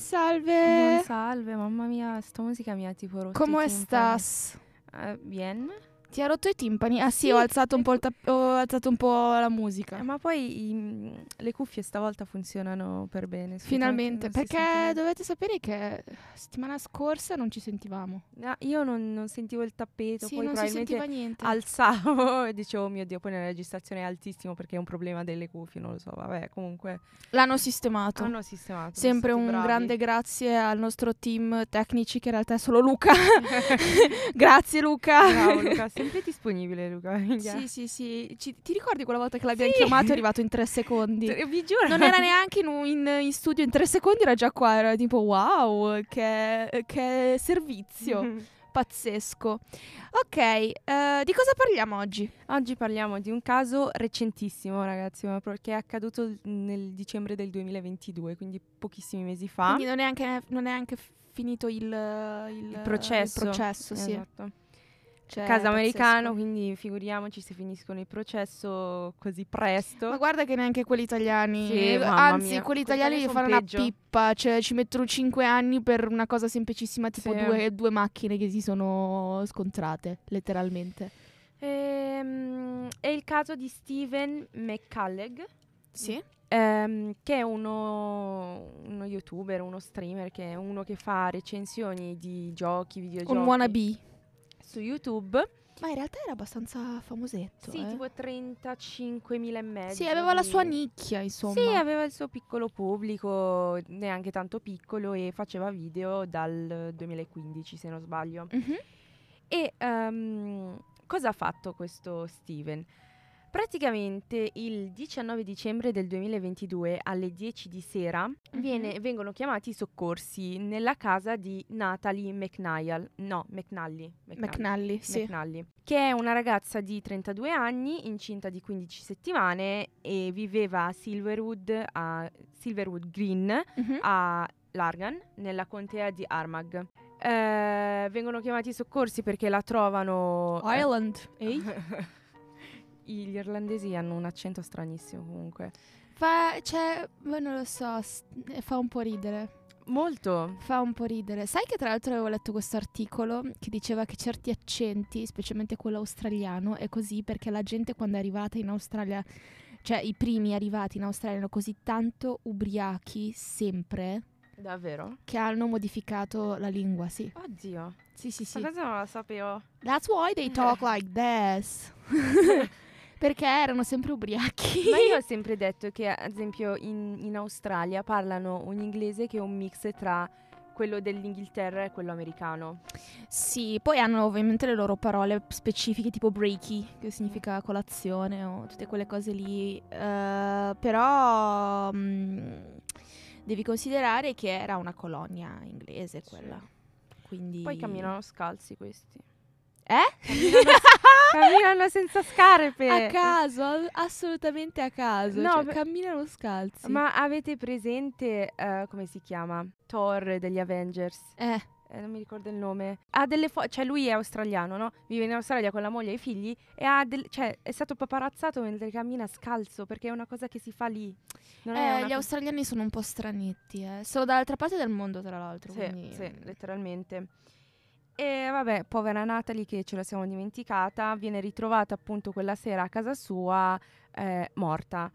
Salve. Buon salve, mamma mia, sta musica mi ha tipo ¿Cómo estás? Eh, bien. Ti ha rotto i timpani? Ah sì, Sì, ho, alzato un po il ecco. tap- ho alzato un po' la musica. Eh, ma poi i- le cuffie stavolta funzionano per bene. Finalmente, si perché dovete sapere che settimana scorsa non ci sentivamo. No, io non, non sentivo il tappeto, Sì, poi non si probabilmente sentiva niente. alzavo e dicevo, oh mio Dio, poi nella registrazione è altissimo perché è un problema delle cuffie, non lo so, vabbè, comunque L'hanno sistemato. hanno sistemato. Sempre un bravi. grande grazie al nostro team tecnici che in realtà è solo Luca. grazie Luca. Bravo Luca, sempre disponibile Luca. minchia. Sì, sì, sì. Ci- ti ricordi quella volta che l'abbiamo Sì. chiamato? È arrivato in tre secondi. Vi giuro. Non era neanche in, in- in studio in tre secondi, era già qua. Era tipo wow, che, che servizio pazzesco. Ok, eh, di cosa parliamo oggi? Oggi parliamo di un caso recentissimo, ragazzi, perché è accaduto nel dicembre del 2022, quindi pochissimi mesi fa. Quindi non è anche, non è anche finito il, il- il processo. il processo, sì. Esatto. Cioè, Caso pazzesco. americano, quindi figuriamoci se finiscono il processo così presto. Ma guarda che neanche quelli italiani, Sì, anzi, mia, quelli italiani italiani li son fanno una peggio. pippa, cioè ci mettono cinque anni per una cosa semplicissima, tipo Sì. due, due macchine che si sono scontrate, letteralmente. Ehm, è il caso di Steven McCullough, Sì? ehm, che è uno, uno youtuber, uno streamer, che è uno che fa recensioni di giochi, videogiochi Un wannabe. Su YouTube. Ma in realtà era abbastanza famosetto. Sì, eh. tipo 35.000 e mezzo. Sì, aveva la sua nicchia, insomma. Sì, aveva il suo piccolo pubblico, neanche tanto piccolo, e faceva video dal 2015, se non sbaglio. Mhm. E ehm, cosa ha fatto questo Steven? Praticamente il 19 dicembre del 2022 alle 10 di sera viene- vengono chiamati i soccorsi nella casa di Natalie McNally, no, McNally, McNally, sì. McNally, che è una ragazza di 32 anni, incinta di 15 settimane e viveva a Silverwood, a Silverwood Green, Mhm. a Largan, nella contea di Armagh. Eh, vengono chiamati i soccorsi perché la trovano... eh, Ireland. Ehi? Gli irlandesi hanno un accento stranissimo comunque. Fa, cioè, beh, non lo so, eh, fa un po' ridere. Molto. Fa un po' ridere. Sai che tra l'altro avevo letto questo articolo che diceva che certi accenti, specialmente quello australiano, è così perché la gente quando è arrivata in Australia, cioè i primi arrivati in Australia erano così tanto ubriachi sempre Davvero? che hanno modificato la lingua, sì. Oddio. Sì, sì, sì. Ma cosa non la sapevo? That's why they talk like this. perché erano sempre ubriachi. Ma io ho sempre detto che, ad esempio, in, in Australia parlano un inglese che è un mix tra quello dell'Inghilterra e quello americano. Sì, poi hanno ovviamente le loro parole specifiche tipo breaky, che significa colazione o tutte quelle cose lì. eh, però mm, devi considerare che era una colonia inglese Sì. quella. Quindi... Poi camminano scalzi questi. Eh? Camminano, camminano senza scarpe. A caso, assolutamente a caso. No, cioè, camminano scalzi. Ma avete presente, eh, come si chiama? Thor degli Avengers. Eh, Eh, non mi ricordo il nome. Ha delle fo- cioè lui è australiano, no? Vive in Australia con la moglie e i figli e ha del- cioè è stato paparazzato mentre cammina scalzo perché è una cosa che si fa lì. Eh, gli australiani sono un po' stranetti, eh. Sono dall'altra parte del mondo, tra l'altro. Sì, quindi- sì, letteralmente. E vabbè, povera Natalie che ce la siamo dimenticata, viene ritrovata appunto quella sera a casa sua eh, morta.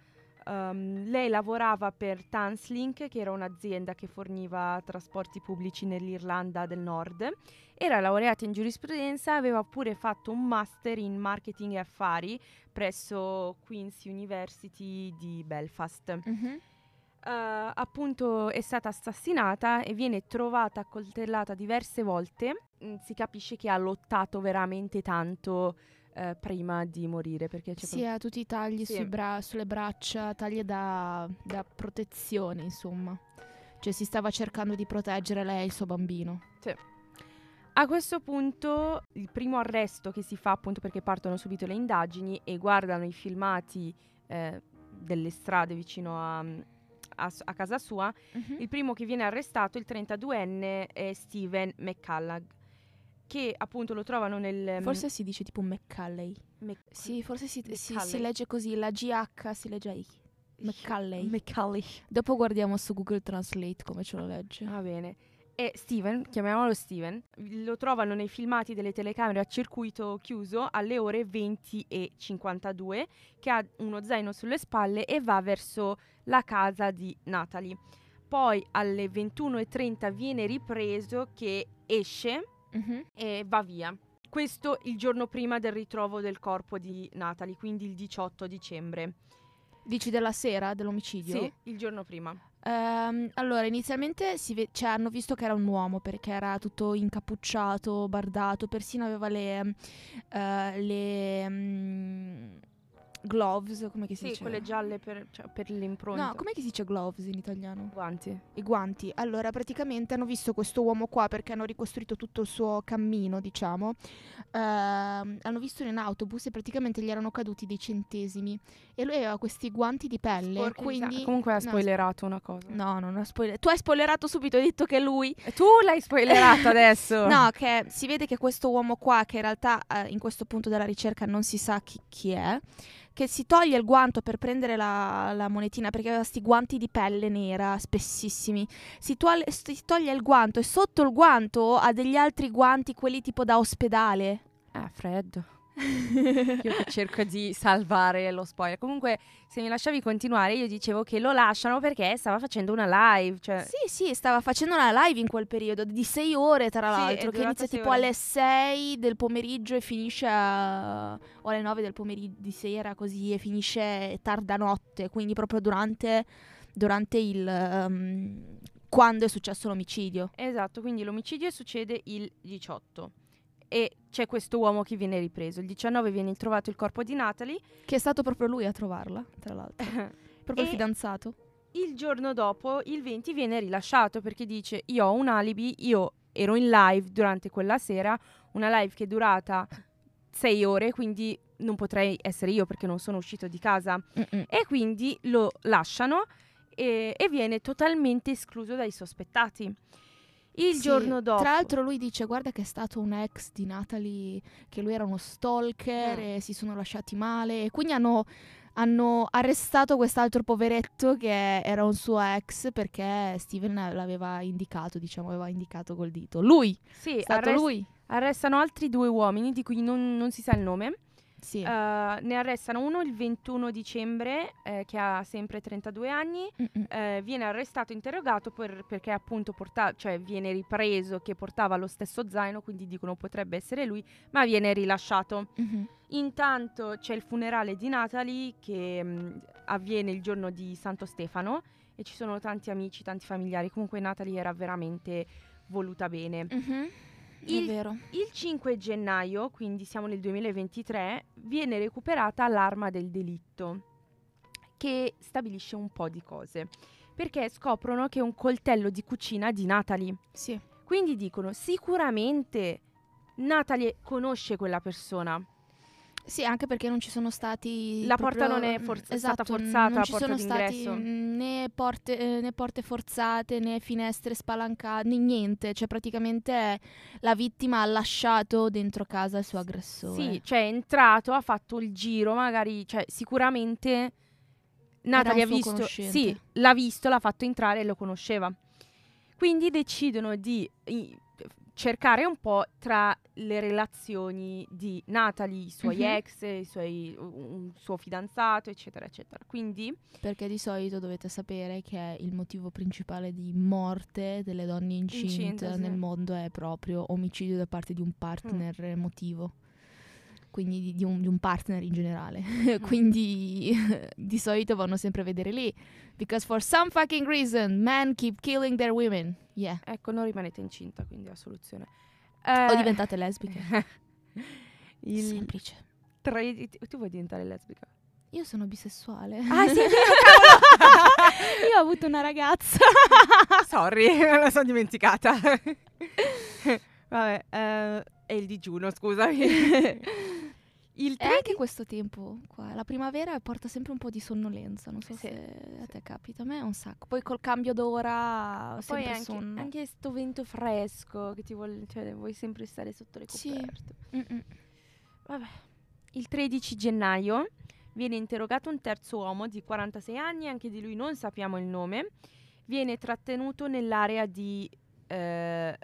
Um, lei lavorava per Tanslink, che era un'azienda che forniva trasporti pubblici nell'Irlanda del Nord. Era laureata in giurisprudenza, aveva pure fatto un master in marketing e affari presso Queen's University di Belfast. Mhm. Eh, appunto è stata assassinata e viene trovata accoltellata diverse volte. Mm, si capisce che ha lottato veramente tanto eh, prima di morire perché c'è Sì, ha tutti i tagli Sì. bra- sulle braccia, tagli da, da protezione, insomma. Cioè si stava cercando di proteggere lei e il suo bambino. A questo punto il primo arresto che si fa appunto perché partono subito le indagini e guardano i filmati eh, delle strade vicino a, a a casa sua, il primo che viene arrestato, il 32enne, è Steven McCullough, che appunto lo trovano nel... Forse si dice tipo McCalley. Mc- Sì, forse si, si- si McCalley. legge così, la GH si legge I. McCulley. McCulley. Dopo guardiamo su Google Translate come ce lo legge. Va bene. E Steven, chiamiamolo Steven, lo trovano nei filmati delle telecamere a circuito chiuso alle ore 20 e 52, che ha uno zaino sulle spalle e va verso la casa di Natalie. Poi alle 21.30 viene ripreso che esce Mhm. e va via. Questo il giorno prima del ritrovo del corpo di Natalie, quindi il 18 dicembre. Dici della sera dell'omicidio? Sì, il giorno prima. Ehm, allora, inizialmente si ve- cioè, hanno visto che era un uomo perché era tutto incappucciato, bardato, persino aveva le, eh, le mm, gloves, come che si Sì, dice? quelle gialle per, cioè, per l'impronta. No, come si dice gloves in italiano? guanti. I guanti. Allora, praticamente hanno visto questo uomo qua perché hanno ricostruito tutto il suo cammino, diciamo. Ehm, hanno visto in autobus e praticamente gli erano caduti dei centesimi. E lui aveva questi guanti di pelle, Sporchi di quindi... Comunque ha no, spoilerato una cosa. No, non ho spoilerato. Tu hai spoilerato subito, hai detto che lui... E Tu l'hai spoilerato adesso. No, che si vede che questo uomo qua, che in realtà eh, in questo punto della ricerca non si sa chi, chi è, che si toglie il guanto per prendere la, la monetina, perché aveva questi guanti di pelle nera, spessissimi. Si, tuole- si toglie il guanto e sotto il guanto ha degli altri guanti, quelli tipo da ospedale. Eh, freddo. Io che cerco di salvare lo spoiler. Comunque, se mi lasciavi continuare, io dicevo che lo lasciano perché stava facendo una live. Cioè, Sì, sì, stava facendo una live in quel periodo di sei ore, tra Sì, l'altro, che inizia sei tipo ore. alle 6 del pomeriggio e finisce a... o alle 9 del pomeriggio di sera così e finisce tarda notte, quindi proprio durante, durante il... ehm, quando è successo l'omicidio. Esatto, quindi l'omicidio succede il 18. E c'è questo uomo che viene ripreso. Il 19 viene trovato il corpo di Natalie. Che è stato proprio lui a trovarla, tra l'altro. Proprio il fidanzato. Il giorno dopo, il 20, viene rilasciato perché dice: Io ho un alibi, io ero in live durante quella sera, una live che è durata sei ore, quindi non potrei essere io perché non sono uscito di casa. Mm-mm. E quindi lo lasciano e, e viene totalmente escluso dai sospettati. Il Sì, giorno dopo. Tra l'altro lui dice guarda che è stato un ex di Natalie, che lui era uno stalker Mm. e si sono lasciati male. E quindi hanno, hanno arrestato quest'altro poveretto che era un suo ex perché Steven l'aveva indicato, diciamo, aveva indicato col dito. Lui, sì, è stato arrest- lui. arrestano altri due uomini di cui non, non si sa il nome. Sì. Eh, ne arrestano uno il 21 dicembre, eh, che ha sempre 32 anni. Eh, viene arrestato, interrogato per- perché appunto porta- cioè viene ripreso che portava lo stesso zaino, quindi dicono potrebbe essere lui, ma viene rilasciato. Mhm. Intanto c'è il funerale di Natalie che mh, avviene il giorno di Santo Stefano e ci sono tanti amici, tanti familiari. Comunque Natalie era veramente voluta bene. Mhm. Il-. Il 5 gennaio, quindi siamo nel 2023, viene recuperata l'arma del delitto, che stabilisce un po' di cose. Perché scoprono che è un coltello di cucina di Natalie. Sì. Quindi dicono sicuramente Natalie conosce quella persona. Sì, anche perché non ci sono stati. La proprio- porta non è mm, for- esatto, stata forzata, Non ci sono stati mm, né porte, eh, né porte forzate né finestre spalancate, né niente. Cioè, praticamente la vittima ha lasciato dentro casa il suo aggressore. Sì, cioè è entrato, ha fatto il giro, magari, cioè sicuramente Natalie ha visto, sì, l'ha visto, l'ha fatto entrare e lo conosceva. Quindi decidono di cercare un po' tra le relazioni di Natalie, i suoi Mhm. ex, i suoi, un suo fidanzato, eccetera, eccetera. Quindi Perché di solito dovete sapere che il motivo principale di morte delle donne incinte, Incinte, sì. nel mondo è proprio omicidio da parte di un partner emotivo. Quindi di, di un, di un partner in generale. Quindi di solito vanno sempre a vedere lì. Because for some fucking reason men keep killing their women. Yeah. ecco, non rimanete incinta, quindi la soluzione. O Eh, diventate lesbiche. il Semplice. tre- tu vuoi diventare lesbica? Io sono bisessuale. Ah, sì, Io ho avuto una ragazza. Sorry, me la sono dimenticata. Vabbè, eh, è il digiuno, scusami. Il 3 anche questo tempo qua, la primavera porta sempre un po' di sonnolenza, non so Sì, se a te capita, a me è un sacco. Poi col cambio d'ora poi anche, sonno. anche sto vento fresco che ti vuole, cioè vuoi sempre stare sotto le Sì. coperte. Mm-mm. Vabbè. Il 13 gennaio Viene interrogato un terzo uomo di 46 anni, anche di lui non sappiamo il nome. Viene trattenuto nell'area di eh,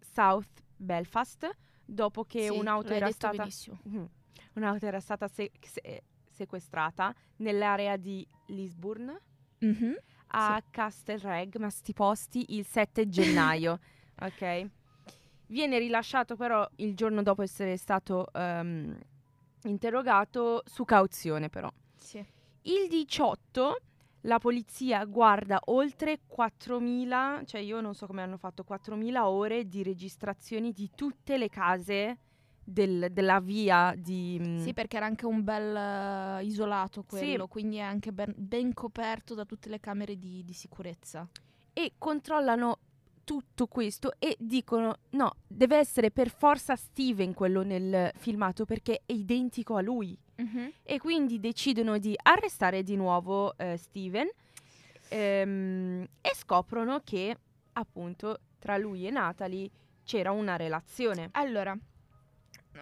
South Belfast dopo che Sì, un'auto era stata benissimo. Mhm. Un'auto era stata se- se- sequestrata nell'area di Lisburn Mhm. a Castelreg, ma sti posti, il 7 gennaio. ok? Viene rilasciato però il giorno dopo essere stato ehm, interrogato su cauzione però. Sì. Il 18 la polizia guarda oltre 4.000, cioè io non so come hanno fatto, 4.000 ore di registrazioni di tutte le case del- della via di... mm, Sì, perché era anche un bel eh, isolato Sì. quello, quindi è anche ben, ben coperto da tutte le camere di, di sicurezza. e controllano tutto questo e dicono no, deve essere per forza Steven quello nel filmato perché è identico a lui. E quindi decidono di arrestare di nuovo eh, Steven ehm, e scoprono che appunto tra lui e Natalie c'era una relazione. Allora,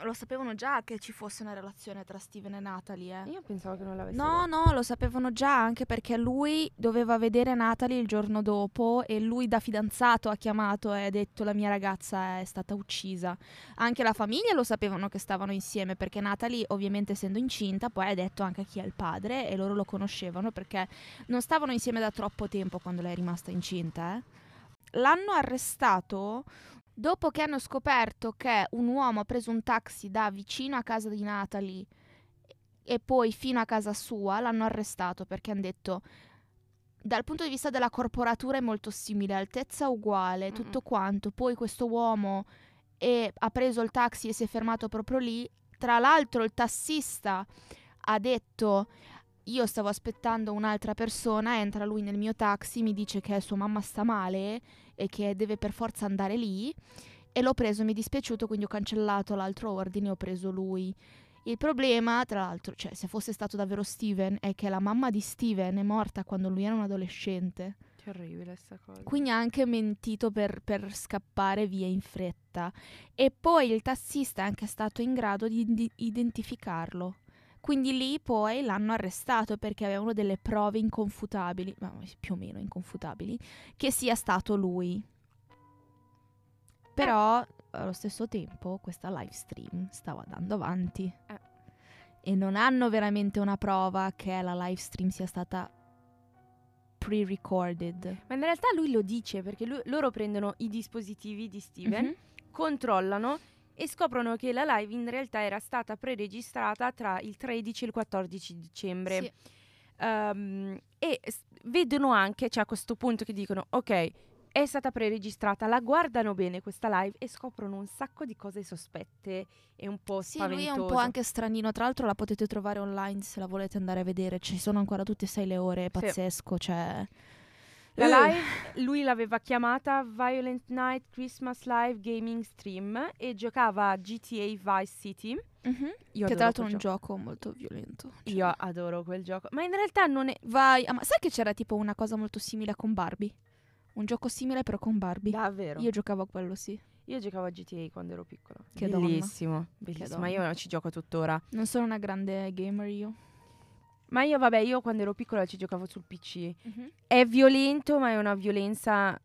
lo sapevano già che ci fosse una relazione tra Steven e Natalie, eh? Io pensavo che non l'avessero No, no, lo sapevano già anche perché lui doveva vedere Natalie il giorno dopo e lui da fidanzato ha chiamato e ha detto la mia ragazza è stata uccisa. Anche la famiglia lo sapevano che stavano insieme perché Natalie ovviamente essendo incinta poi ha detto anche chi è il padre e loro lo conoscevano perché non stavano insieme da troppo tempo quando lei è rimasta incinta. eh. L'hanno arrestato dopo che hanno scoperto che un uomo ha preso un taxi da vicino a casa di Natalie e poi fino a casa sua l'hanno arrestato perché hanno detto dal punto di vista della corporatura è molto simile, altezza uguale, Mm-mm. tutto quanto. Poi questo uomo è- ha preso il taxi e si è fermato proprio lì. Tra l'altro il tassista ha detto io stavo aspettando un'altra persona, entra lui nel mio taxi, mi dice che sua mamma sta male e che deve per forza andare lì e l'ho preso, mi è dispiaciuto, quindi ho cancellato l'altro ordine e ho preso lui. Il problema, tra l'altro, cioè se fosse stato davvero Steven, è che la mamma di Steven è morta quando lui era un adolescente. Terribile sta cosa. Quindi ha anche mentito per, per scappare via in fretta. E poi il tassista è anche stato in grado di indi- identificarlo. Quindi lì poi l'hanno arrestato perché avevano delle prove inconfutabili, ma più o meno inconfutabili, che sia stato lui. Però allo stesso tempo questa live stream stava andando avanti. Eh. E non hanno veramente una prova che la live stream sia stata pre-recorded. Ma in realtà lui lo dice perché lui- loro prendono i dispositivi di Steven, Mhm. controllano e scoprono che la live in realtà era stata preregistrata tra il 13 e il 14 dicembre. Sì. Ehm, e s- vedono anche, cioè a questo punto che dicono, ok, è stata preregistrata, la guardano bene questa live e scoprono un sacco di cose sospette e un po' Sì, lui è un po' anche stranino. Tra l'altro la potete trovare online se la volete andare a vedere. Ci sono ancora tutte e sei le ore, è Sì. pazzesco. Cioè... La Eh. live lui l'aveva chiamata Violent Night Christmas Live Gaming Stream e giocava a GTA Vice City. Mhm. Io Che tra l'altro è un gioco. molto violento. Cioè, Io adoro quel gioco, ma in realtà non è Vai, ah, ma sai che c'era tipo una cosa molto simile con Barbie? Un gioco simile però con Barbie. davvero. Io giocavo a quello, sì. Io giocavo a GTA quando ero piccola. Che donna. bellissimo, bellissimo. Ma io ci gioco tuttora. Non sono una grande gamer io. Ma io, vabbè, io quando ero piccola ci giocavo sul PC. È violento, ma è una violenza.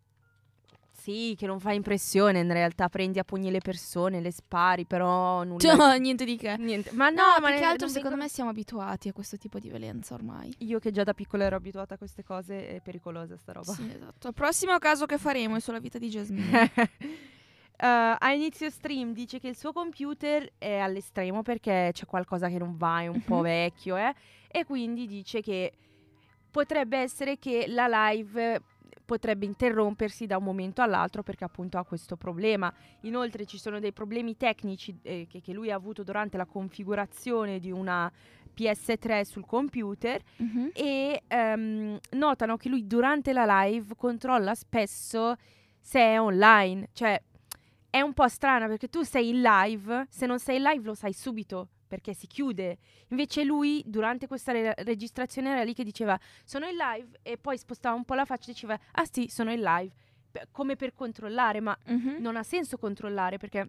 Sì, che non fa impressione in realtà. Prendi a pugni le persone, le spari, però nulla. Cioè, niente di che. Niente. Ma no, No, ma più che altro secondo vengono- me siamo abituati a questo tipo di violenza ormai. Io che già da piccola ero abituata a queste cose, è pericolosa sta roba. Sì, esatto. Il prossimo caso che faremo è sulla vita di Jasmine. Eh, a inizio stream dice che il suo computer è all'estremo perché c'è qualcosa che non va, è un po' Mhm. vecchio, eh, e quindi dice che potrebbe essere che la live potrebbe interrompersi da un momento all'altro perché appunto ha questo problema. Inoltre ci sono dei problemi tecnici eh, che, che lui ha avuto durante la configurazione di una PS3 sul computer Mhm. e ehm, notano che lui durante la live controlla spesso se è online, cioè è un po' strana perché tu sei in live, se non sei in live lo sai subito perché si chiude. Invece lui durante questa re- registrazione era lì che diceva sono in live e poi spostava un po' la faccia e diceva ah sì sono in live, P- come per controllare, ma Mhm. non ha senso controllare perché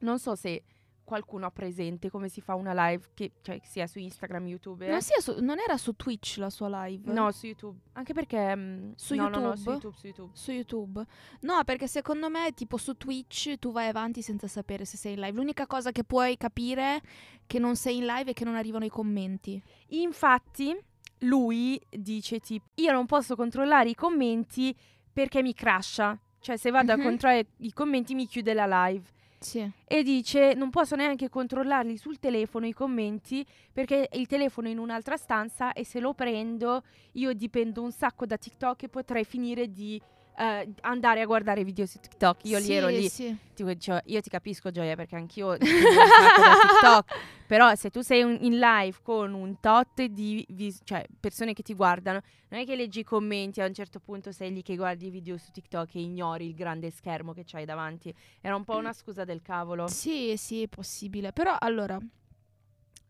non so se qualcuno ha presente come si fa una live, che, cioè sia su Instagram, YouTube. Non, sia su- non era su Twitch la sua live? No, su YouTube. Anche perché... mm, Su no, no, no, YouTube? su YouTube, su YouTube. Su YouTube? No, perché secondo me, tipo su Twitch, tu vai avanti senza sapere se sei in live. L'unica cosa che puoi capire che non sei in live è che non arrivano i commenti. Infatti, lui dice tipo, io non posso controllare i commenti perché mi crasha. Cioè, se vado Mhm. a controllare i commenti mi chiude la live. Sì. E dice, non posso neanche controllarli sul telefono i commenti perché il telefono è in un'altra stanza e se lo prendo io dipendo un sacco da TikTok e potrei finire di eh, andare a guardare video su TikTok. Io Sì, ero lì. Sì. Tipo, cioè, io ti capisco Gioia perché anch'io da TikTok. Però se tu sei un- in live con un tot di vis- cioè, persone che ti guardano, non è che leggi i commenti a un certo punto sei lì che guardi i video su TikTok e ignori il grande schermo che c'hai davanti. Era un po' una scusa del cavolo. Sì, sì, è possibile. Però allora,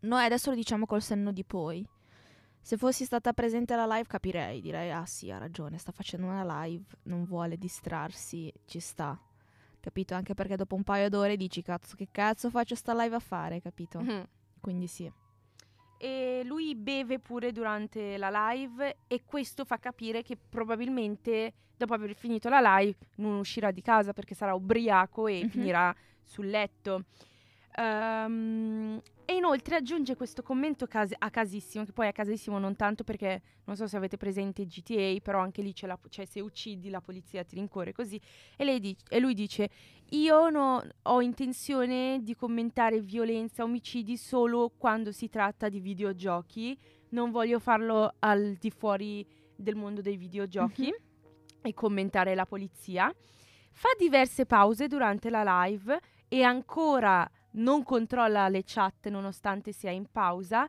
noi adesso lo diciamo col senno di poi. Se fossi stata presente alla live capirei, direi, ah sì, ha ragione, sta facendo una live, non vuole distrarsi, ci sta. Capito? Anche perché dopo un paio d'ore dici, cazzo, che cazzo faccio sta live a fare, capito? Mhm. Quindi sì. E lui beve pure durante la live e questo fa capire che probabilmente dopo aver finito la live non uscirà di casa perché sarà ubriaco e Mhm. finirà sul letto. Ehm, e inoltre aggiunge questo commento cas- a casissimo, che poi a casissimo non tanto perché non so se avete presente GTA, però anche lì c'è la, cioè se uccidi la polizia ti rincorre così. E, lei dic- e lui dice, io no- ho intenzione di commentare violenza, omicidi solo quando si tratta di videogiochi, non voglio farlo al di fuori del mondo dei videogiochi e commentare la polizia. Fa diverse pause durante la live e ancora non controlla le chat nonostante sia in pausa.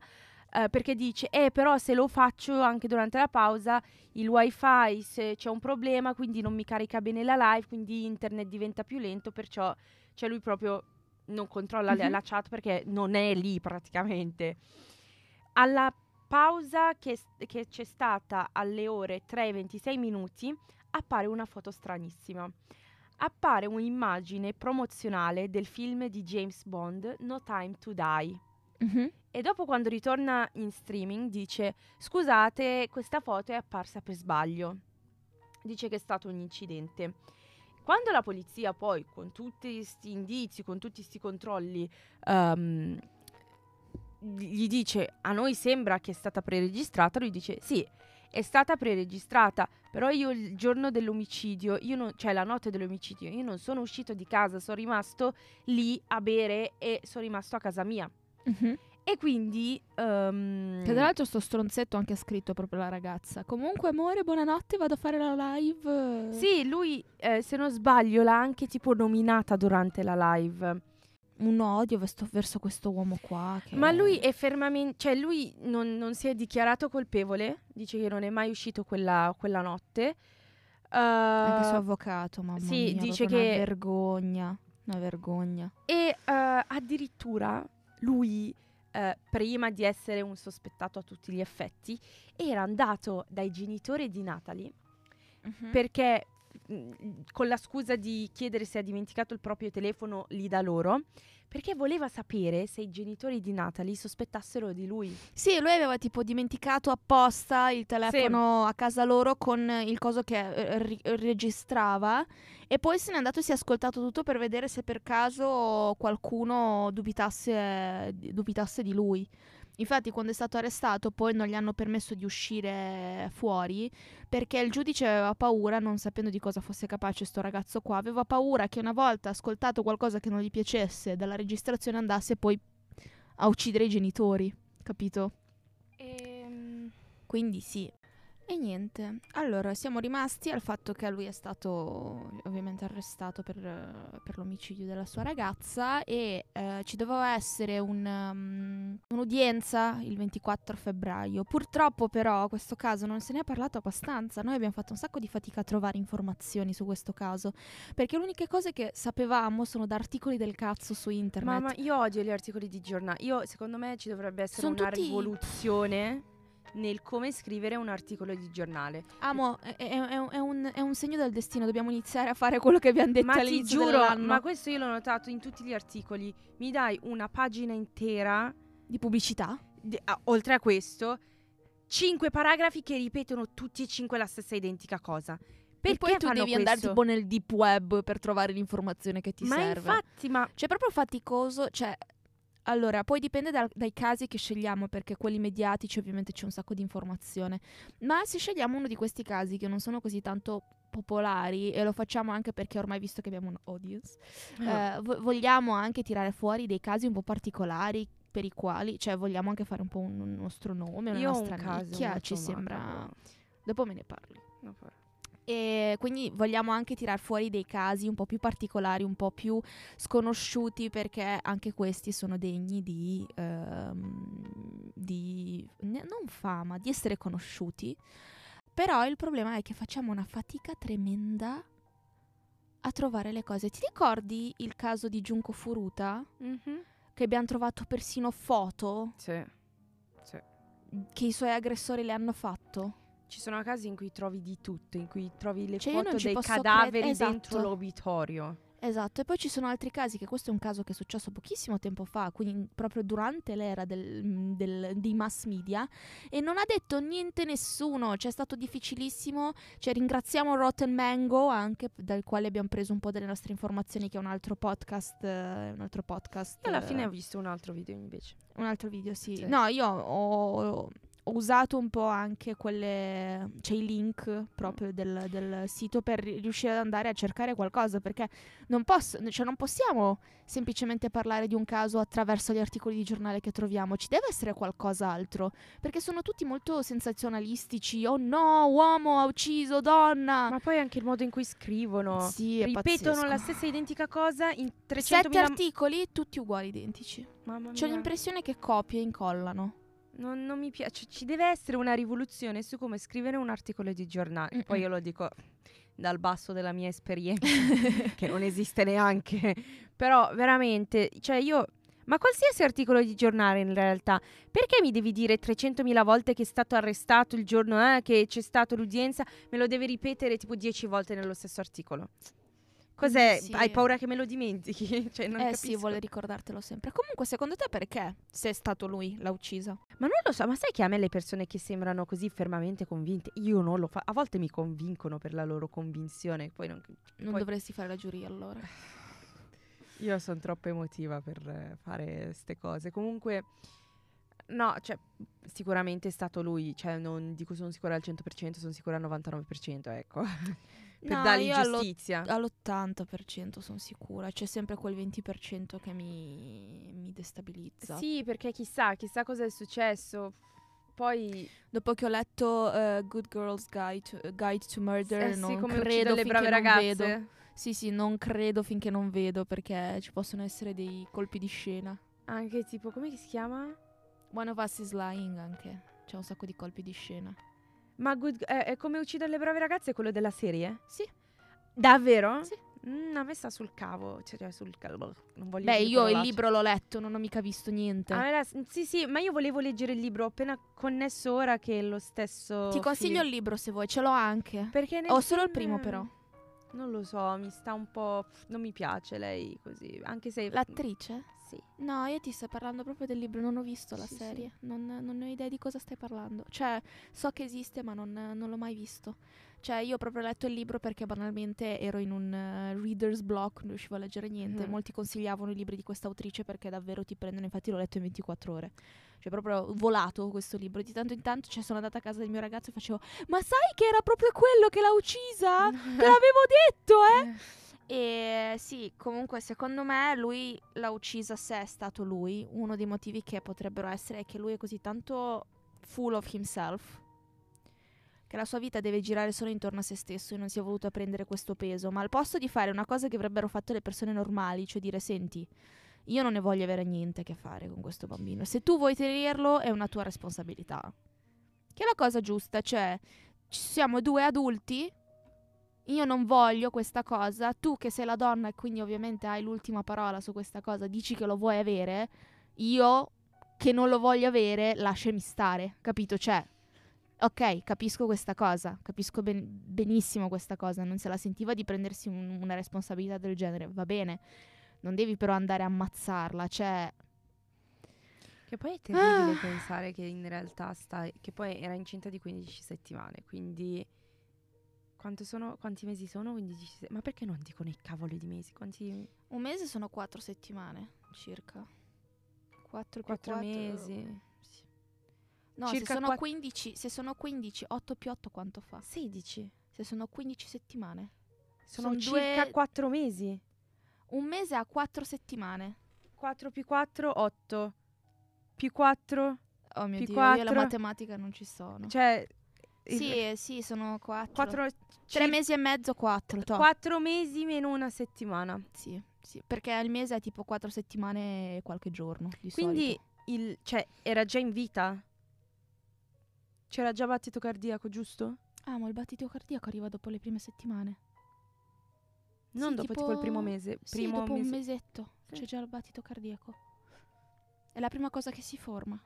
eh, perché dice, eh però se lo faccio anche durante la pausa, il wifi se c'è un problema, quindi non mi carica bene la live, quindi internet diventa più lento, perciò cioè lui proprio non controlla Mhm. la chat perché non è lì praticamente. Alla pausa che, che c'è stata alle ore 3 e 26 minuti appare una foto stranissima. Appare un'immagine promozionale del film di James Bond No Time to Die. Mhm. E dopo quando ritorna in streaming dice scusate questa foto è apparsa per sbaglio. Dice che è stato un incidente. Quando la polizia poi con tutti questi indizi, con tutti questi controlli, ehm, gli dice a noi sembra che è stata preregistrata, lui dice sì, è stata preregistrata, però io il giorno dell'omicidio, io non, cioè la notte dell'omicidio, io non sono uscito di casa, sono rimasto lì a bere e sono rimasto a casa mia. Mhm. E quindi... ehm, Che tra l'altro sto stronzetto anche ha scritto proprio la ragazza. Comunque, amore, buonanotte, vado a fare la live. Sì, lui, eh, se non sbaglio, l'ha anche tipo nominata durante la live. Un odio verso, verso questo uomo qua. Ma lui è fermamente... Cioè, lui non, non si è dichiarato colpevole. Dice che non è mai uscito quella, quella notte. Anche Eh, suo avvocato, mamma sì, mia, dice che- Una vergogna. Una vergogna. E eh, addirittura lui, eh, prima di essere un sospettato a tutti gli effetti, era andato dai genitori di Natalie perché mh, con la scusa di chiedere se ha dimenticato il proprio telefono lì da loro, perché voleva sapere se i genitori di Natalie sospettassero di lui. Sì, lui aveva tipo dimenticato apposta il telefono a casa loro con il coso che eh, ri- registrava e poi se n'è andato e si è ascoltato tutto per vedere se per caso qualcuno dubitasse, dubitasse di lui. Infatti quando è stato arrestato poi non gli hanno permesso di uscire fuori perché il giudice aveva paura, non sapendo di cosa fosse capace sto ragazzo qua, aveva paura che una volta ascoltato qualcosa che non gli piacesse dalla registrazione andasse poi a uccidere i genitori, capito? Ehm, Quindi sì. E niente. Allora, siamo rimasti al fatto che lui è stato ovviamente arrestato per, per l'omicidio della sua ragazza e eh, ci doveva essere un, um, un'udienza il 24 febbraio. Purtroppo però questo caso non se ne è parlato abbastanza. Noi abbiamo fatto un sacco di fatica a trovare informazioni su questo caso perché le uniche cose che sapevamo sono da articoli del cazzo su internet. Mamma, io odio gli articoli di giornale. Io, secondo me, ci dovrebbe essere Sono una tutti- rivoluzione nel come scrivere un articolo di giornale. Amo, è, è- è un- è un, è un segno del destino, dobbiamo iniziare a fare quello che abbiamo detto Ma ti all'inizio giuro, dell'anno. ma questo io l'ho notato in tutti gli articoli. Mi dai una pagina intera, Di pubblicità? di- ah, oltre a questo, cinque paragrafi che ripetono tutti e cinque la stessa identica cosa. Perché poi tu devi andare questo? tipo nel deep web per trovare l'informazione che ti Ma serve. infatti, ma Cioè, proprio faticoso. Cioè, allora, poi dipende dal- dai casi che scegliamo, perché quelli mediatici ovviamente c'è un sacco di informazione. Ma se scegliamo uno di questi casi che non sono così tanto popolari, e lo facciamo anche perché ormai visto che abbiamo un audience, eh, vo- vogliamo anche tirare fuori dei casi un po' particolari per i quali, cioè vogliamo anche fare un po' un, un nostro nome, una io ho un nostra caso nicchia, molto ci sembra... macabro. Dopo me ne parli. No. E quindi vogliamo anche tirar fuori dei casi un po' più particolari, un po' più sconosciuti, perché anche questi sono degni di, ehm, di ne- non fama, di essere conosciuti. Però il problema è che facciamo una fatica tremenda a trovare le cose. Ti ricordi il caso di Junko Furuta? Mhm. Che abbiamo trovato persino foto Sì. che i suoi aggressori le hanno fatto? Ci sono casi in cui trovi di tutto, in cui trovi le Cioè, io foto dei cadaveri credere- esatto. dentro l'obitorio. Esatto, e poi ci sono altri casi, che questo è un caso che è successo pochissimo tempo fa, quindi proprio durante l'era del- del- dei mass media, e non ha detto niente nessuno, cioè è stato difficilissimo, cioè ringraziamo Rotten Mango anche, dal quale abbiamo preso un po' delle nostre informazioni, che è un altro podcast, eh, un altro podcast. Io alla eh, fine ho visto un altro video invece. un altro video, sì. Sì. No, io ho, ho usato un po' anche quelle. C'è i link proprio del, del sito per ri- riuscire ad andare a cercare qualcosa. Perché non, posso, cioè non possiamo semplicemente parlare di un caso attraverso gli articoli di giornale che troviamo. Ci deve essere qualcos'altro. Perché sono tutti molto sensazionalistici. Oh no, uomo ha ucciso donna. Ma poi anche il modo in cui scrivono. sì, Ripetono pazzesco. la stessa identica cosa in 300.000 Sette articoli, tutti uguali, identici. Mamma C'ho mia. l'impressione che copia e incollano. Non, non mi piace. Ci deve essere una rivoluzione su come scrivere un articolo di giornale. Poi Mm-mm. io lo dico dal basso della mia esperienza, che non esiste neanche. Però veramente, cioè io. Ma qualsiasi articolo di giornale in realtà, perché mi devi dire 300.000 volte che è stato arrestato il giorno eh, che c'è stata l'udienza? Me lo devi ripetere tipo 10 volte nello stesso articolo. Cos'è? Sì. Hai paura che me lo dimentichi? cioè, non eh capisco. sì, vuole ricordartelo sempre. Comunque, secondo te perché? Se è stato lui l'ha uccisa. Ma non lo so, ma sai che a me le persone che sembrano così fermamente convinte, io non lo faccio. A volte mi convincono per la loro convinzione. Poi non. Non poi- dovresti fare la giuria allora. Io sono troppo emotiva per fare queste cose. Comunque, no, cioè, sicuramente è stato lui. Cioè, non dico sono sicura al 100%, sono sicura al 99%, ecco. Per No, dargli allo- giustizia. All'80% sono sicura. C'è sempre quel 20% che mi, mi destabilizza. Sì, perché chissà, chissà cosa è successo. Poi, Dopo che ho letto eh, Good Girl's Guide to, Guide to Murder, eh sì, non come credo le finché brave non ragazze. vedo. Sì, sì, non credo finché non vedo perché ci possono essere dei colpi di scena. Anche tipo, come si chiama? One of Us is Lying anche. C'è un sacco di colpi di scena. Ma Good, eh, è come uccidere le brave ragazze, è quello della serie? Sì. Davvero? Sì. Mm, a me sta sul cavo, cioè, cioè sul cavo. Non voglio Beh, io il libro l'ho letto, non ho mica visto niente. A me la- sì, sì, ma io volevo leggere il libro, ho appena connesso ora che è lo stesso Ti consiglio film. il libro se vuoi, ce l'ho anche. Perché Ho solo il primo però. Non lo so, mi sta un po'... Non mi piace lei così, anche se... L'attrice? Sì. No, io ti sto parlando proprio del libro, non ho visto la Sì, serie, Non, non ho idea di cosa stai parlando. Cioè, so che esiste ma non, non l'ho mai visto. Cioè, io ho proprio letto il libro perché banalmente ero in un eh, reader's block, non riuscivo a leggere niente. Mhm. Molti consigliavano i libri di questa autrice perché davvero ti prendono, infatti l'ho letto in 24 ore. Cioè, proprio volato questo libro. Di tanto in tanto, cioè, sono andata a casa del mio ragazzo e facevo, ma sai che era proprio quello che l'ha uccisa? Te l'avevo detto, eh? E sì, comunque secondo me lui l'ha uccisa se è stato lui. Uno dei motivi che potrebbero essere è che lui è così tanto full of himself che la sua vita deve girare solo intorno a se stesso e non si è voluto prendere questo peso. Ma al posto di fare una cosa che avrebbero fatto le persone normali, cioè dire senti, io non ne voglio avere niente a che fare con questo bambino. Se tu vuoi tenerlo è una tua responsabilità. Che è la cosa giusta, cioè ci siamo due adulti io non voglio questa cosa, tu che sei la donna e quindi ovviamente hai l'ultima parola su questa cosa, dici che lo vuoi avere, io che non lo voglio avere, lasciami stare, capito? Cioè, Ok, capisco questa cosa, capisco ben- benissimo questa cosa, non se la sentiva di prendersi un- una responsabilità del genere, va bene, non devi però andare a ammazzarla, cioè... Che poi è terribile Ah. pensare che in realtà sta, che poi era incinta di 15 settimane, quindi sono, quanti mesi sono? 15 se- ma perché non dicono i cavoli di mesi? Quanti? Un mese sono quattro settimane, circa. Quattro più 4 quattro- mesi? sì. No, Circa se sono, quatt- 15, se sono 15, 8 più 8 quanto fa? 16. Se sono 15 settimane. Sono Son circa due- 4 mesi. Un mese ha 4 settimane. 4 più 4, 8. Più 4, Oh mio Più Dio, io la matematica non ci sono. cioè... sì, eh, sì, sono 4. 4, Tre mesi e mezzo, 4. 4 mesi meno una settimana. Sì, sì, perché il mese è tipo 4 settimane e qualche giorno di Quindi il, cioè, era già in vita? C'era già battito cardiaco, giusto? Ah, ma il battito cardiaco arriva dopo le prime settimane. Non Sì, dopo tipo, tipo- il primo mese. Sì, Primo dopo un mese. mesetto Sì. c'è già il battito cardiaco. È la prima cosa che si forma.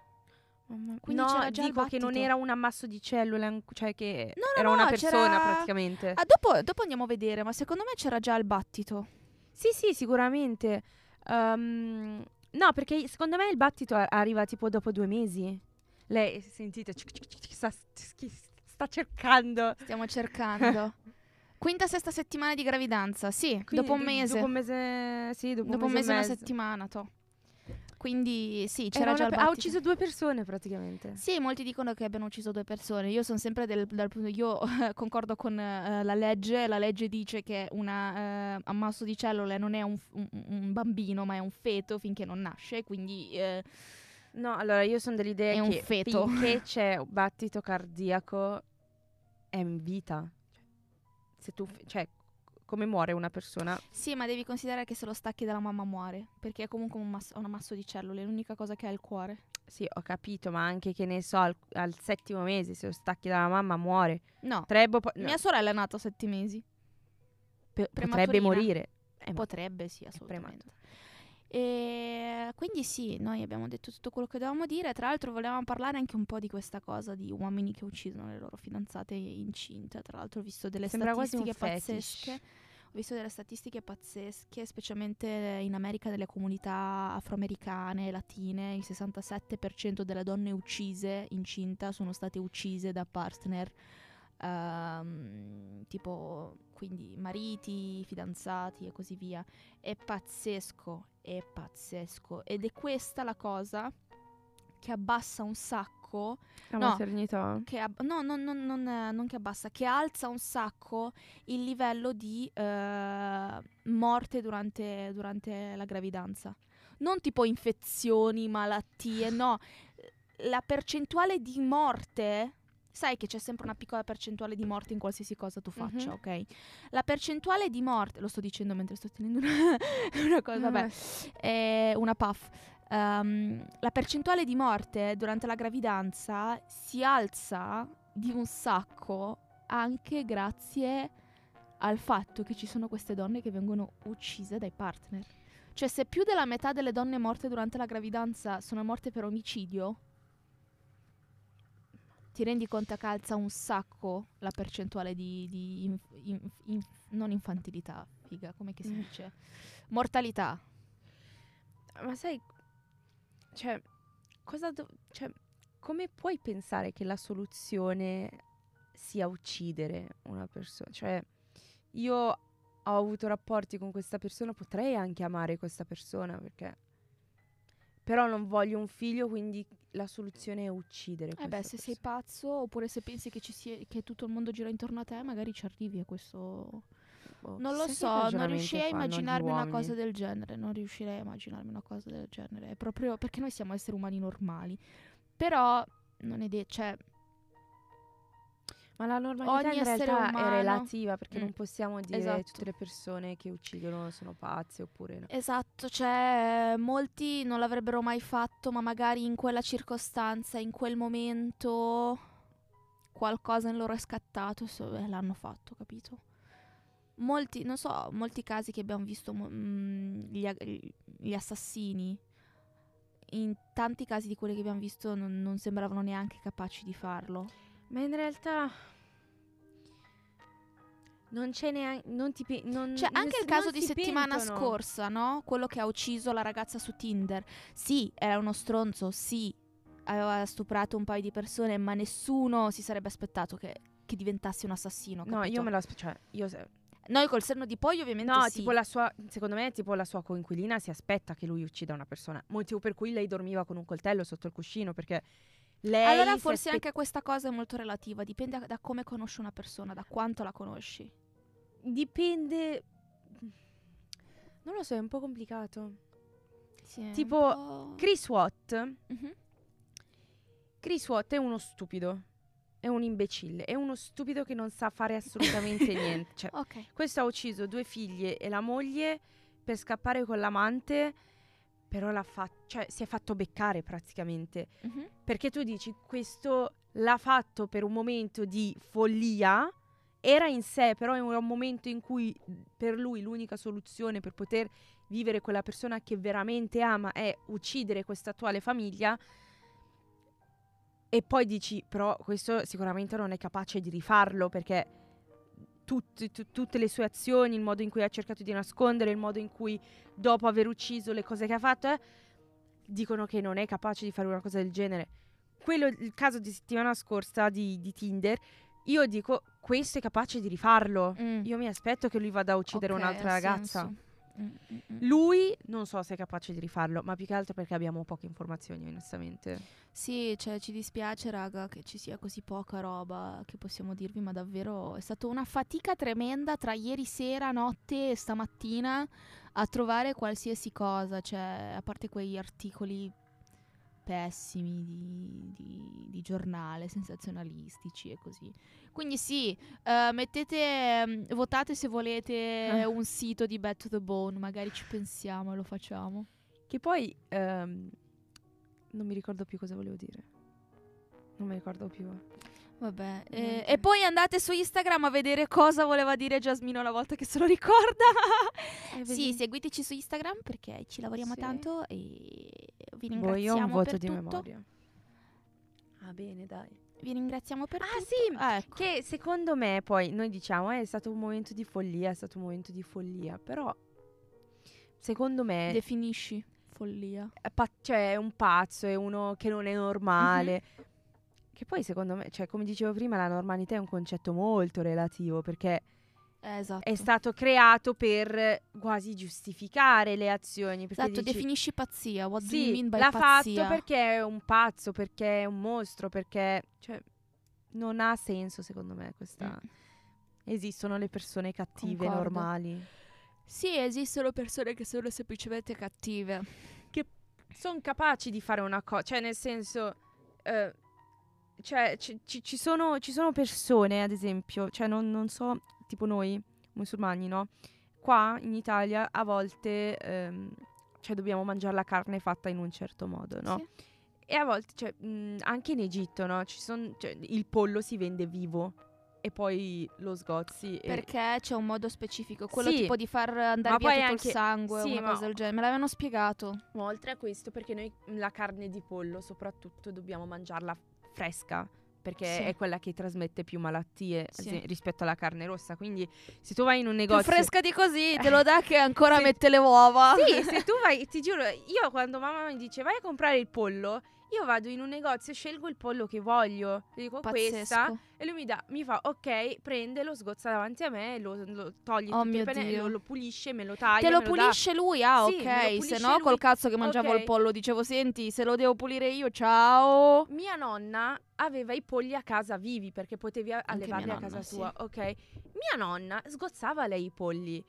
Mamma- Quindi no, c'era già dico che non era un ammasso di cellule, cioè che No, no, era no, una persona c'era- praticamente. Ah, dopo, dopo andiamo a vedere, ma secondo me c'era già il battito. Sì, sì, sicuramente. Ehm, no, perché secondo me il battito arriva tipo dopo due mesi. Lei, sentite, cic, cic, sta, sta cercando. Stiamo cercando. Quinta, sesta settimana di gravidanza, sì, Quindi dopo un mese. Dopo un mese, sì, dopo, Dopo un mese e e una settimana, to. Quindi sì, Era c'era una già il pe- battito. ha ucciso due persone praticamente. Sì, molti dicono che abbiano ucciso due persone. Io sono sempre del, dal punto. Io concordo con eh, la legge. La legge dice che un ammasso di cellule non è un, un- un bambino, ma è un feto finché non nasce. Quindi eh, No, allora io sono dell'idea È un che feto. finché c'è un battito cardiaco è in vita. Se tu, f- cioè, come muore una persona? sì, ma devi considerare che se lo stacchi dalla mamma muore. Perché è comunque un, mas- un ammasso di cellule. È l'unica cosa che ha il cuore. Sì, ho capito, ma anche che ne so, al, al settimo mese se lo stacchi dalla mamma muore. No, po- no, mia sorella è nata a sette mesi. pe- potrebbe morire. Eh, Potrebbe, sì, assolutamente. E quindi sì, noi abbiamo detto tutto quello che dovevamo dire. Tra l'altro volevamo parlare anche un po' di questa cosa di uomini che uccidono le loro fidanzate incinte. Tra l'altro ho visto delle Sembra statistiche fetish. Ho visto delle statistiche pazzesche, specialmente in America delle comunità afroamericane latine. Il 67% delle donne uccise incinta sono state uccise da partner ehm, tipo quindi mariti, fidanzati e così via. È pazzesco, è pazzesco. Ed è questa la cosa che abbassa un sacco. La no. maternità. Che ab- no, no, no, non, eh, non che abbassa, che alza un sacco il livello di eh, morte durante, durante la gravidanza. Non tipo infezioni, malattie, no. La percentuale di morte. Sai che c'è sempre una piccola percentuale di morte in qualsiasi cosa tu faccia, Mhm. ok? La percentuale di morte, lo sto dicendo mentre sto tenendo una, una cosa, vabbè, è una puff. Ehm, la percentuale di morte durante la gravidanza si alza di un sacco anche grazie al fatto che ci sono queste donne che vengono uccise dai partner. Cioè, se più della metà delle donne morte durante la gravidanza sono morte per omicidio, ti rendi conto che alza un sacco la percentuale di, di inf- inf- inf- non infantilità, figa, come che si Mm. dice? Mortalità. Ma sai, cioè, cosa do- cioè, come puoi pensare che la soluzione sia uccidere una persona? Cioè, io ho avuto rapporti con questa persona, potrei anche amare questa persona perché però non voglio un figlio, quindi la soluzione è uccidere Eh beh, se sei persona. pazzo oppure se pensi che, ci sia, che tutto il mondo gira intorno a te, magari ci arrivi a questo... Boh, Non lo so, non riuscirei a immaginarmi una cosa del genere, non riuscirei a immaginarmi una cosa del genere, è proprio perché noi siamo esseri umani normali. Però non è detto, cioè, Ma la normalità Ogni in essere realtà umano- è relativa perché Mm, non possiamo dire esatto. tutte le persone che uccidono sono pazze oppure no. esatto, cioè, molti non l'avrebbero mai fatto, ma magari in quella circostanza, in quel momento, qualcosa in loro è scattato so- e l'hanno fatto, capito? Molti, non so, molti casi che abbiamo visto, mo- mm, gli, gli assassini, in tanti casi di quelli che abbiamo visto non, non sembravano neanche capaci di farlo. Ma in realtà non c'è neanche non ti non, Cioè, anche il caso di settimana pentono. scorsa, no? Quello che ha ucciso la ragazza su Tinder. Sì, era uno stronzo, sì, aveva stuprato un paio di persone, ma nessuno si sarebbe aspettato che, che diventasse un assassino. No, capito? io me lo aspe- cioè, io se- Noi col senno di poi ovviamente No, sì. tipo la sua secondo me tipo la sua coinquilina si aspetta che lui uccida una persona, motivo per cui lei dormiva con un coltello sotto il cuscino perché lei allora forse aspe- anche questa cosa è molto relativa, dipende da, da come conosci una persona, da quanto la conosci. dipende Non lo so, è un po' complicato. Sì, Tipo, po'- Chris Watt Mhm. Chris Watt è uno stupido. È un imbecille, è uno stupido che non sa fare assolutamente niente. Cioè, Ok. questo ha ucciso due figlie e la moglie per scappare con l'amante, però l'ha fa- cioè, si è fatto beccare praticamente. Mhm. Perché tu dici, questo l'ha fatto per un momento di follia, era in sé, però era un momento in cui per lui l'unica soluzione per poter vivere quella persona che veramente ama è uccidere questa attuale famiglia. E poi dici, però questo sicuramente non è capace di rifarlo perché tutti- tu- tutte le sue azioni, il modo in cui ha cercato di nascondere, il modo in cui dopo aver ucciso le cose che ha fatto, eh, dicono che non è capace di fare una cosa del genere. Quello, il caso di settimana scorsa di, di Tinder, io dico, questo è capace di rifarlo. Mm. Io mi aspetto che lui vada a uccidere Ok, un'altra ragazza. senso. Mm, mm, mm. Lui non so se è capace di rifarlo, ma più che altro perché abbiamo poche informazioni, onestamente. Sì, cioè ci dispiace raga che ci sia così poca roba che possiamo dirvi, ma davvero è stata una fatica tremenda tra ieri sera, notte e stamattina a trovare qualsiasi cosa, cioè a parte quegli articoli pessimi di, di- di giornale, sensazionalistici e così. Quindi sì, eh, mettete, mm, votate se volete Ah. un sito di Back to the Bone, magari ci pensiamo e lo facciamo. Che poi ehm, non mi ricordo più cosa volevo dire. Non mi ricordo più. Vabbè, eh, e poi andate su Instagram a vedere cosa voleva dire Jasmine una volta che se lo ricorda. Eh, sì, seguiteci su Instagram perché ci lavoriamo Sì. tanto e vi Boh, ringraziamo io ho un voto per di tutto. memoria. Ah, bene, dai. Vi ringraziamo per Ah, tutto. sì, Ah, ecco. Che secondo me, poi noi diciamo, eh, è stato un momento di follia, è stato un momento di follia, però secondo me Definisci follia. è, pa- cioè, è un pazzo, è uno che non è normale. Mhm. Che poi secondo me, cioè, come dicevo prima, la normalità è un concetto molto relativo perché Eh, esatto. è stato creato per quasi giustificare le azioni. Esatto, dici, definisci pazzia. What do you sì, mean by l'ha pazzia? fatto perché è un pazzo, perché è un mostro, perché cioè, non ha senso secondo me questa... Mm. Esistono le persone cattive, Concordo. normali. Sì, esistono persone che sono semplicemente cattive. Sono capaci di fare una cosa, cioè nel senso... eh, cioè ci, ci- ci sono, ci sono persone, ad esempio, cioè non, non so, tipo noi, musulmani, no? Qua in Italia a volte... ehm, cioè dobbiamo mangiare la carne fatta in un certo modo, no? Sì. E a volte, cioè, mh, anche in Egitto, no? Ci son- cioè, il pollo si vende vivo e poi lo sgozzi. e- Perché c'è un modo specifico, quello Sì, tipo di far andare via tutto anche- il sangue sì, una cosa del genere. Me l'avevano spiegato. Ma oltre a questo, perché noi la carne di pollo, soprattutto, dobbiamo mangiarla fresca. Perché Sì. è quella che trasmette più malattie Sì. rispetto alla carne rossa. Quindi, se tu vai in un Più negozio. fresca di così, te lo dà che ancora Se- mette le uova. Sì, se tu vai, ti giuro, io quando mamma mi dice vai a comprare il pollo, io vado in un negozio e scelgo il pollo che voglio. Gli dico questa. Pazzesco. E lui mi dà, mi fa, ok, prende, lo sgozza davanti a me, lo, lo toglie Oh penne, Dio. lo, lo pulisce, me lo taglia. Te lo pulisce lui, ah Sì, lo ok. Se no lui. col cazzo che mangiavo Ok. il pollo dicevo senti se lo devo pulire io ciao. Mia nonna aveva i polli a casa vivi perché potevi allevarli a casa sì. tua, ok? Mia nonna sgozzava lei i polli.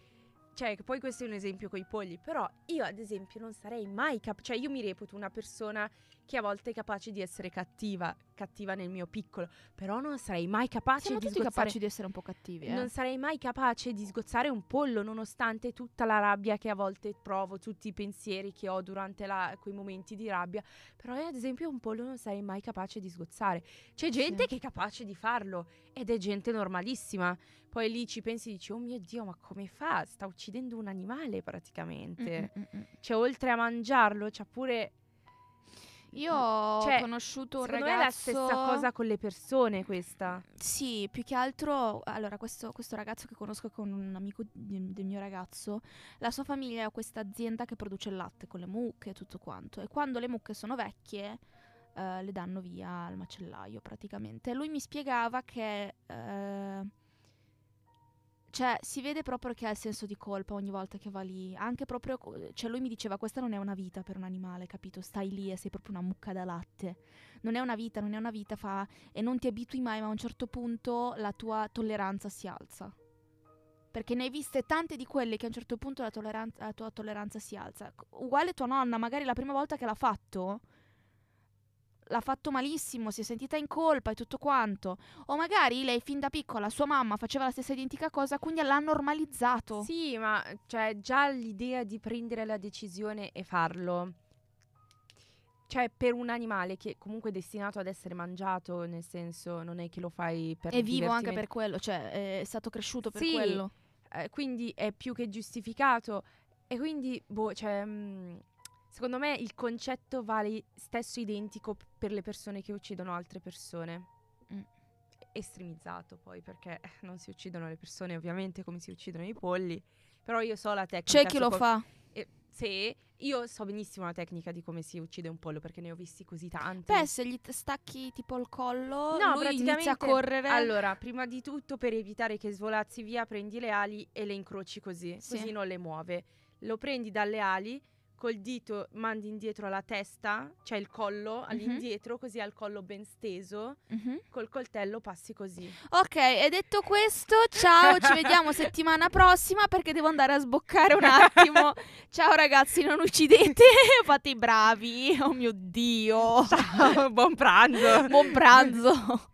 Cioè, che poi questo è un esempio con i polli, però io ad esempio non sarei mai capace, cioè io mi reputo una persona che a volte è capace di essere cattiva, cattiva nel mio piccolo, però non sarei mai capace Siamo di tutti sgozzare capaci di essere un po' cattivi, eh. Non sarei mai capace di sgozzare un pollo nonostante tutta la rabbia che a volte provo, tutti i pensieri che ho durante la- quei momenti di rabbia. Però io ad esempio un pollo non sarei mai capace di sgozzare. C'è gente Sì. che è capace di farlo ed è gente normalissima. Poi lì ci pensi e dici, oh mio Dio, ma come fa? Sta uccidendo un animale praticamente. Mm, mm, mm, mm. Cioè oltre a mangiarlo c'ha pure... Io ho Cioè, conosciuto un ragazzo... è la stessa cosa con le persone questa. Sì, più che altro, allora questo, questo ragazzo che conosco con un amico di- del mio ragazzo, la sua famiglia ha questa azienda che produce il latte con le mucche e tutto quanto. E quando le mucche sono vecchie, eh, le danno via al macellaio praticamente. E lui mi spiegava che... eh, cioè, si vede proprio che ha il senso di colpa ogni volta che va lì. Anche proprio. Cioè, lui mi diceva: Questa non è una vita per un animale, capito? Stai lì e sei proprio una mucca da latte. Non è una vita, non è una vita, fa. E non ti abitui mai, ma a un certo punto la tua tolleranza si alza. Perché ne hai viste tante di quelle che a un certo punto la, tolleran- la tua tolleranza si alza. Uguale tua nonna, magari la prima volta che l'ha fatto. L'ha fatto malissimo, si è sentita in colpa e tutto quanto. O magari lei fin da piccola, sua mamma faceva la stessa identica cosa, quindi l'ha normalizzato. Sì, ma cioè, già l'idea di prendere la decisione e farlo. Cioè, per un animale che comunque è destinato ad essere mangiato, nel senso, non è che lo fai per È vivo anche per quello, cioè è stato cresciuto per Sì. quello. Eh, quindi è più che giustificato. E quindi, boh, cioè, mm, secondo me il concetto vale stesso identico per le persone che uccidono altre persone. Mm. Estremizzato poi, perché eh, non si uccidono le persone ovviamente come si uccidono i polli. Però io so la tecnica. C'è chi lo co- fa. eh, sì, io so benissimo la tecnica di come si uccide un pollo perché ne ho visti così tanti. Beh, se gli stacchi tipo il collo, No, lui praticamente- inizia a correre. Allora, prima di tutto, per evitare che svolazzi via, prendi le ali e le incroci così, Sì. così non le muove. Lo prendi dalle ali, col dito mandi indietro la testa, cioè il collo all'indietro, così ha il collo ben steso, Mhm. col coltello passi così. Ok, e detto questo, ciao, ci vediamo settimana prossima perché devo andare a sboccare un attimo. Ciao ragazzi, non uccidete, fate i bravi. Oh mio Dio. Buon pranzo! Buon pranzo.